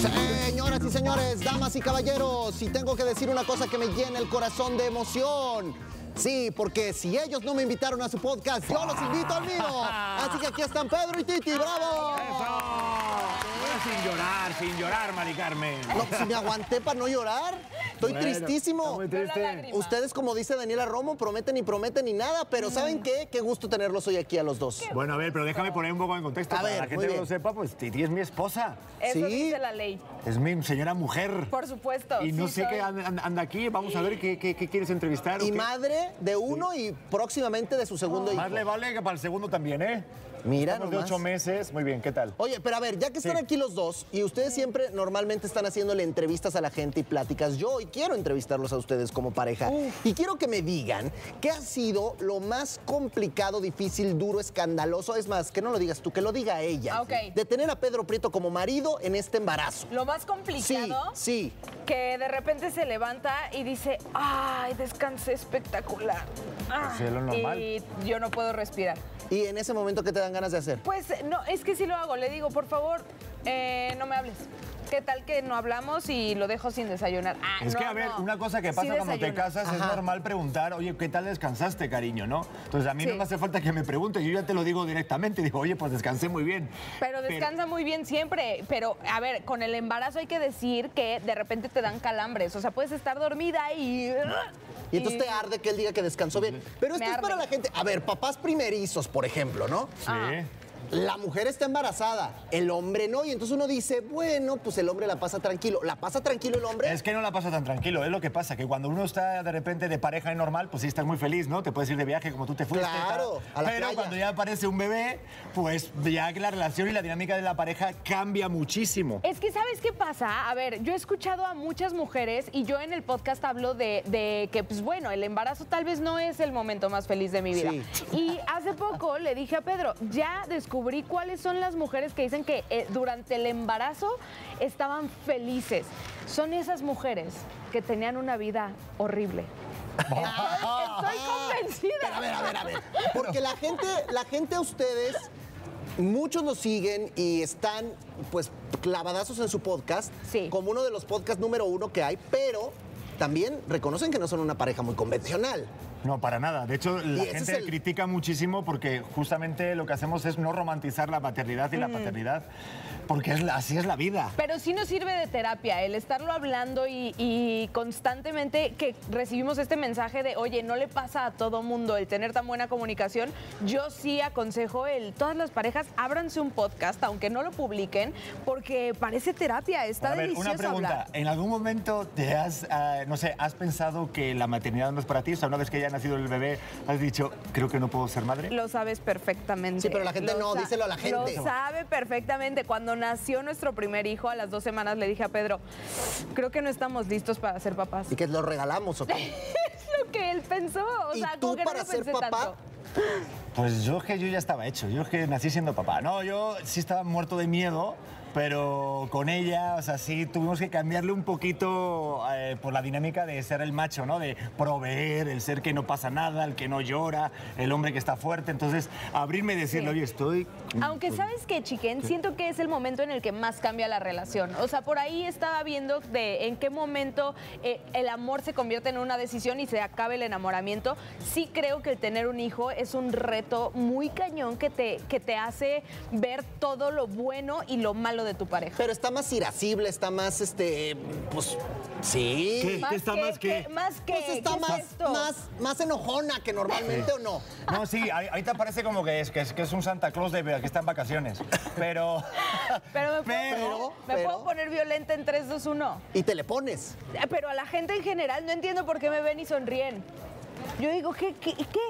Señoras y señores, damas y caballeros, y tengo que decir una cosa que me llena el corazón de emoción. Sí, porque si ellos no me invitaron a su podcast, yo los invito al mío. Así que aquí están Pedro y Titi, ¡bravo! Sin llorar, sin llorar, Mari Carmen. No, si me aguanté para no llorar. Estoy Bueno, tristísimo. muy triste. Ustedes, como dice Daniela Romo, prometen y prometen y nada, pero ¿saben qué? Qué gusto tenerlos hoy aquí a los dos. Bueno, a ver, pero déjame poner un poco en contexto. A para ver, la gente que lo sepa, pues Titi es mi esposa. Eso Sí. dice la ley. Es mi señora mujer. Por supuesto. Y no sí sé soy. qué anda, aquí. Vamos a ver qué, qué- qué quieres entrevistar. o Y qué. madre de uno y próximamente de su segundo hijo. Más le vale que para el segundo también, ¿eh? Mira Estamos de ocho meses. Muy bien, ¿qué tal? Oye, pero a ver, ya que están Sí. aquí los dos y ustedes siempre normalmente están haciéndole entrevistas a la gente y pláticas, yo hoy quiero entrevistarlos a ustedes como pareja y quiero que me digan qué ha sido lo más complicado, difícil, duro, escandaloso, es más, que no lo digas tú, que lo diga ella, Ah, ok. de tener a Pedro Prieto como marido en este embarazo. Lo más Sí, complicado, sí. que de repente se levanta y dice, ay, descansé espectacular. Ah, Pues es lo normal. Y yo no puedo respirar. Y en ese momento, ¿qué te dan ganas de hacer? Pues no, es que sí lo hago. Le digo, por favor, eh, no me hables. ¿Qué tal que no hablamos y lo dejo sin desayunar? Ah, Es que, a ver, no. una cosa que Sí pasa cuando te casas es normal preguntar, oye, ¿qué tal descansaste, cariño? ¿No? Entonces, a mí no me hace falta que me pregunte, yo ya te lo digo directamente. Digo, oye, pues descansé muy bien. Pero descansa muy bien siempre. Pero, a ver, con el embarazo hay que decir que de repente te dan calambres. O sea, puedes estar dormida y... Y entonces te arde que él diga que descansó bien. Pero esto Me es para arde. la gente. A ver, papás primerizos, por ejemplo, ¿no? Sí. La mujer está embarazada, el hombre no, y entonces uno dice, bueno, pues el hombre la pasa tranquilo. ¿La pasa tranquilo el hombre? Es que no la pasa tan tranquilo, es lo que pasa, que cuando uno está de repente de pareja y normal, pues sí estás muy feliz, ¿no? Te puedes ir de viaje como tú te fuiste. Claro, a la Pero playa. cuando ya aparece un bebé, pues ya que la relación y la dinámica de la pareja cambia muchísimo. Es que, ¿sabes qué pasa? A ver, yo he escuchado a muchas mujeres y yo en el podcast hablo de, de que, pues bueno, el embarazo tal vez no es el momento más feliz de mi vida. Sí. Y hace poco le dije a Pedro, ya descubrí cuáles son las mujeres que dicen que eh, durante el embarazo estaban felices. Son esas mujeres que tenían una vida horrible. Estoy convencida. Pero a ver, a ver, a ver. Porque la gente, la gente a ustedes, muchos nos siguen y están, pues, clavadazos en su podcast. Sí. Como uno de los podcasts número uno que hay, pero también reconocen que no son una pareja muy convencional. No, para nada. De hecho, la gente el- critica muchísimo porque justamente lo que hacemos es no romantizar la maternidad y la paternidad, porque es la- así es la vida. Pero sí nos sirve de terapia el estarlo hablando y, y constantemente que recibimos este mensaje de, oye, no le pasa a todo mundo el tener tan buena comunicación. Yo sí aconsejo el, todas las parejas, ábranse un podcast, aunque no lo publiquen, porque parece terapia, está a ver, delicioso una pregunta. hablar. ¿En algún momento te has, ah, no sé, has pensado que la maternidad no es para ti? O sea, una vez que ya nacido el bebé, has dicho, creo que no puedo ser madre. Lo sabes perfectamente. Sí, pero la gente Lo no, díselo a la gente. Lo sabe perfectamente. Cuando nació nuestro primer hijo, a las dos semanas le dije a Pedro, creo que no estamos listos para ser papás. Y que lo regalamos, ¿o qué? Es lo que él pensó. O ¿Y sea, tú como que no para lo ser pensé papá? tanto. Pues yo es que yo ya estaba hecho, yo es que nací siendo papá. No, yo sí estaba muerto de miedo, pero con ella, o sea, sí tuvimos que cambiarle un poquito eh, por la dinámica de ser el macho, ¿no? De proveer, el ser que no pasa nada, el que no llora, el hombre que está fuerte. Entonces, abrirme y decirle, Sí. oye, estoy... Aunque sabes que, chiquen, siento que es el momento en el que más cambia la relación. O sea, por ahí estaba viendo de en qué momento eh, el amor se convierte en una decisión y se acabe el enamoramiento. Sí creo que el tener un hijo es un reto muy cañón que te, que te hace ver todo lo bueno y lo malo de tu pareja. Pero está más irascible, está más, este, pues, sí. ¿Qué? Más está más que- Más que... Pues está ¿qué es más, esto? más, más enojona que normalmente, ¿o no? No, sí, ahí- ahorita parece como que es, que es, que es un Santa Claus de que está en vacaciones, pero... Pero me, puedo, Pero, me pero- puedo poner violenta en 3, 2, 1. Y te le pones. Eh, Pero a la gente en general no entiendo por qué me ven y sonríen. Yo digo, ¿qué? ¿Qué? ¿Qué?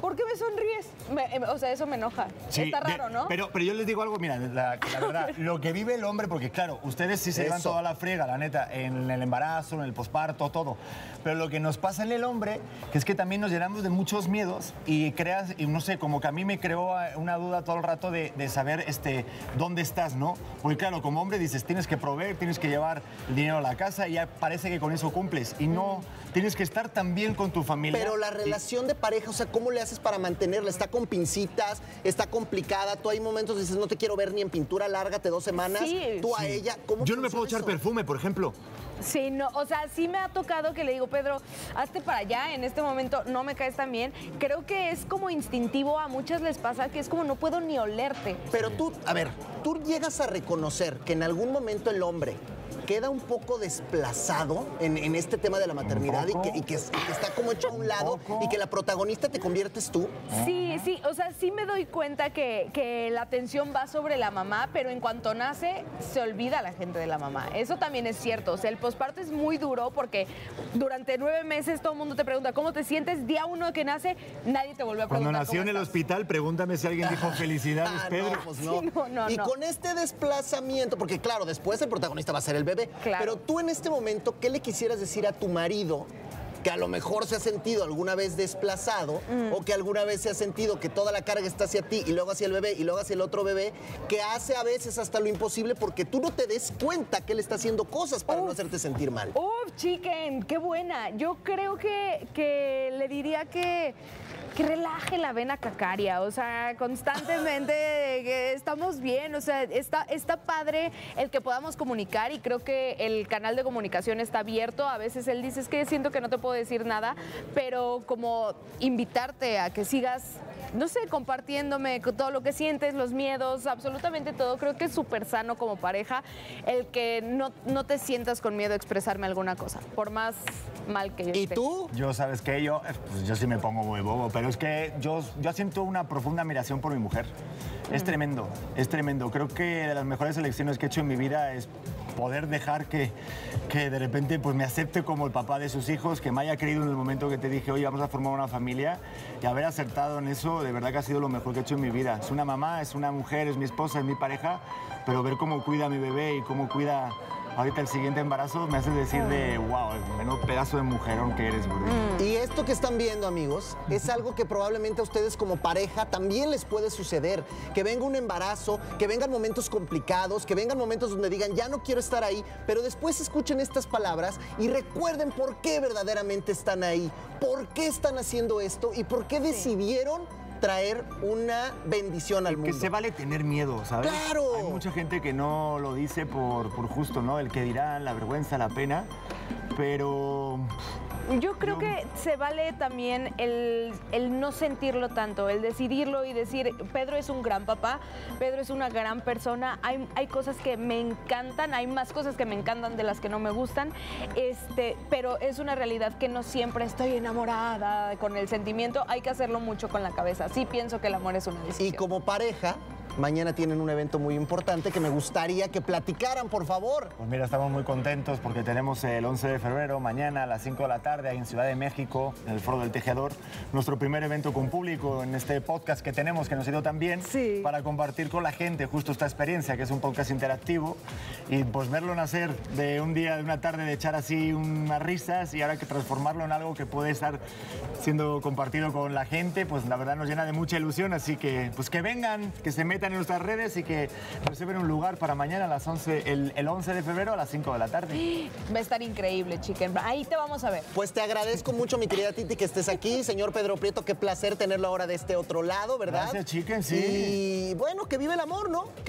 ¿Por qué me sonríes? Me- em, o sea, eso me enoja. Sí, Está de- raro, ¿no? Pero, pero yo les digo algo, mira, la, la verdad, lo que vive el hombre, porque claro, ustedes sí se llevan toda la friega, la neta, en el embarazo, en el posparto, todo. Pero lo que nos pasa en el hombre, que es que también nos llenamos de muchos miedos y creas, y no sé, como que a mí me creó una duda todo el rato de, de saber este, dónde estás, ¿no? Porque claro, como hombre dices, tienes que proveer, tienes que llevar el dinero a la casa y ya parece que con eso cumples. Y no, tienes que estar también con tu familia. Pero la relación de pareja, o sea, ¿cómo le haces para mantenerla? ¿Está con pincitas? ¿Está complicada? Tú hay momentos dices, no te quiero ver ni en pintura, lárgate dos semanas. Sí. Tú a ella, ¿cómo Yo no me puedo echar perfume, por ejemplo. Sí, no, o sea, sí me ha tocado que le digo, Pedro, hazte para allá, en este momento no me caes tan bien. Creo que es como instintivo, a muchas les pasa que es como no puedo ni olerte. Pero tú, a ver, tú llegas a reconocer que en algún momento el hombre queda un poco desplazado en, en este tema de la maternidad y que, y que- y que está como hecho a un lado poco. y que la protagonista te conviertes tú. Sí, sí, o sea, sí me doy cuenta que, que la atención va sobre la mamá, pero en cuanto nace, se olvida la gente de la mamá. Eso también es cierto. O sea, el posparto es muy duro porque durante nueve meses todo el mundo te pregunta cómo te sientes. Día uno de que nace, nadie te vuelve a Cuando preguntar. nació en cómo el estás. hospital, pregúntame si alguien dijo felicidades, Ah, Pedro. no, pues no. Sí, no, no, y no. con este desplazamiento, porque claro, después el protagonista va a ser el bebé. Claro. Pero tú en este momento, ¿qué le quisieras decir a tu marido? Que a lo mejor se ha sentido alguna vez desplazado Mm. o que alguna vez se ha sentido que toda la carga está hacia ti y luego hacia el bebé y luego hacia el otro bebé, que hace a veces hasta lo imposible porque tú no te des cuenta que él está haciendo cosas para no hacerte sentir mal. Uf, chicken, qué buena. Yo creo que, que le diría que, que relaje la vena cacaria, o sea, constantemente estamos bien, o sea, está, está padre el que podamos comunicar y creo que el canal de comunicación está abierto. A veces él dice, es que siento que no te puedo decir nada, pero como invitarte a que sigas no sé, compartiéndome todo lo que sientes, los miedos, absolutamente todo. Creo que es súper sano como pareja el que no, no te sientas con miedo a expresarme alguna cosa, por más mal que yo ¿Y esté. tú? Yo, ¿sabes qué? Yo, eh, pues yo sí me pongo muy bobo, pero es que yo, yo siento una profunda admiración por mi mujer. Es tremendo, es tremendo. Creo que de las mejores elecciones que he hecho en mi vida es poder dejar que, que de repente pues, me acepte como el papá de sus hijos, que me haya querido en el momento que te dije, oye, vamos a formar una familia, y haber acertado en eso, de verdad que ha sido lo mejor que he hecho en mi vida. Es una mamá, es una mujer, es mi esposa, es mi pareja, pero ver cómo cuida a mi bebé y cómo cuida ahorita el siguiente embarazo me hace decir de, wow, menudo pedazo de mujerón que eres, gordito. Y esto que están viendo, amigos, es algo que probablemente a ustedes como pareja también les puede suceder. Que venga un embarazo, que vengan momentos complicados, que vengan momentos donde digan, ya no quiero estar ahí, pero después escuchen estas palabras y recuerden por qué verdaderamente están ahí, por qué están haciendo esto y por qué decidieron traer una bendición al Que mundo. se vale tener miedo, ¿sabes? ¡Claro! Hay mucha gente que no lo dice por, por justo, ¿no? El que dirá, la vergüenza, la pena. Pero Yo creo que se vale también el, el no sentirlo tanto, el decidirlo y decir, Pedro es un gran papá, Pedro es una gran persona, hay, hay cosas que me encantan, hay más cosas que me encantan de las que no me gustan, este, pero es una realidad que no siempre estoy enamorada con el sentimiento, hay que hacerlo mucho con la cabeza. Sí pienso que el amor es una decisión. Y como pareja, mañana tienen un evento muy importante que me gustaría que platicaran, por favor. Pues mira, estamos muy contentos porque tenemos el 11 de febrero, mañana a las 5 de la tarde, ahí en Ciudad de México, en el Foro del Tejedor, nuestro primer evento con público en este podcast que tenemos, que nos ha ido tan bien, Sí. para compartir con la gente justo esta experiencia, que es un podcast interactivo, y pues verlo nacer de un día, de una tarde, de echar así unas risas y ahora que transformarlo en algo que puede estar siendo compartido con la gente, pues la verdad nos llena de mucha ilusión, así que pues que vengan, que se metan en nuestras redes y que reserven un lugar para mañana a las 11, el, el 11 de febrero a las 5 de la tarde. Va a estar increíble, chicken. Ahí te vamos a ver. Pues te agradezco mucho, mi querida Titi, que estés aquí. Señor Pedro Prieto, qué placer tenerlo ahora de este otro lado, ¿verdad? Gracias, sí. Y bueno, que vive el amor, ¿no?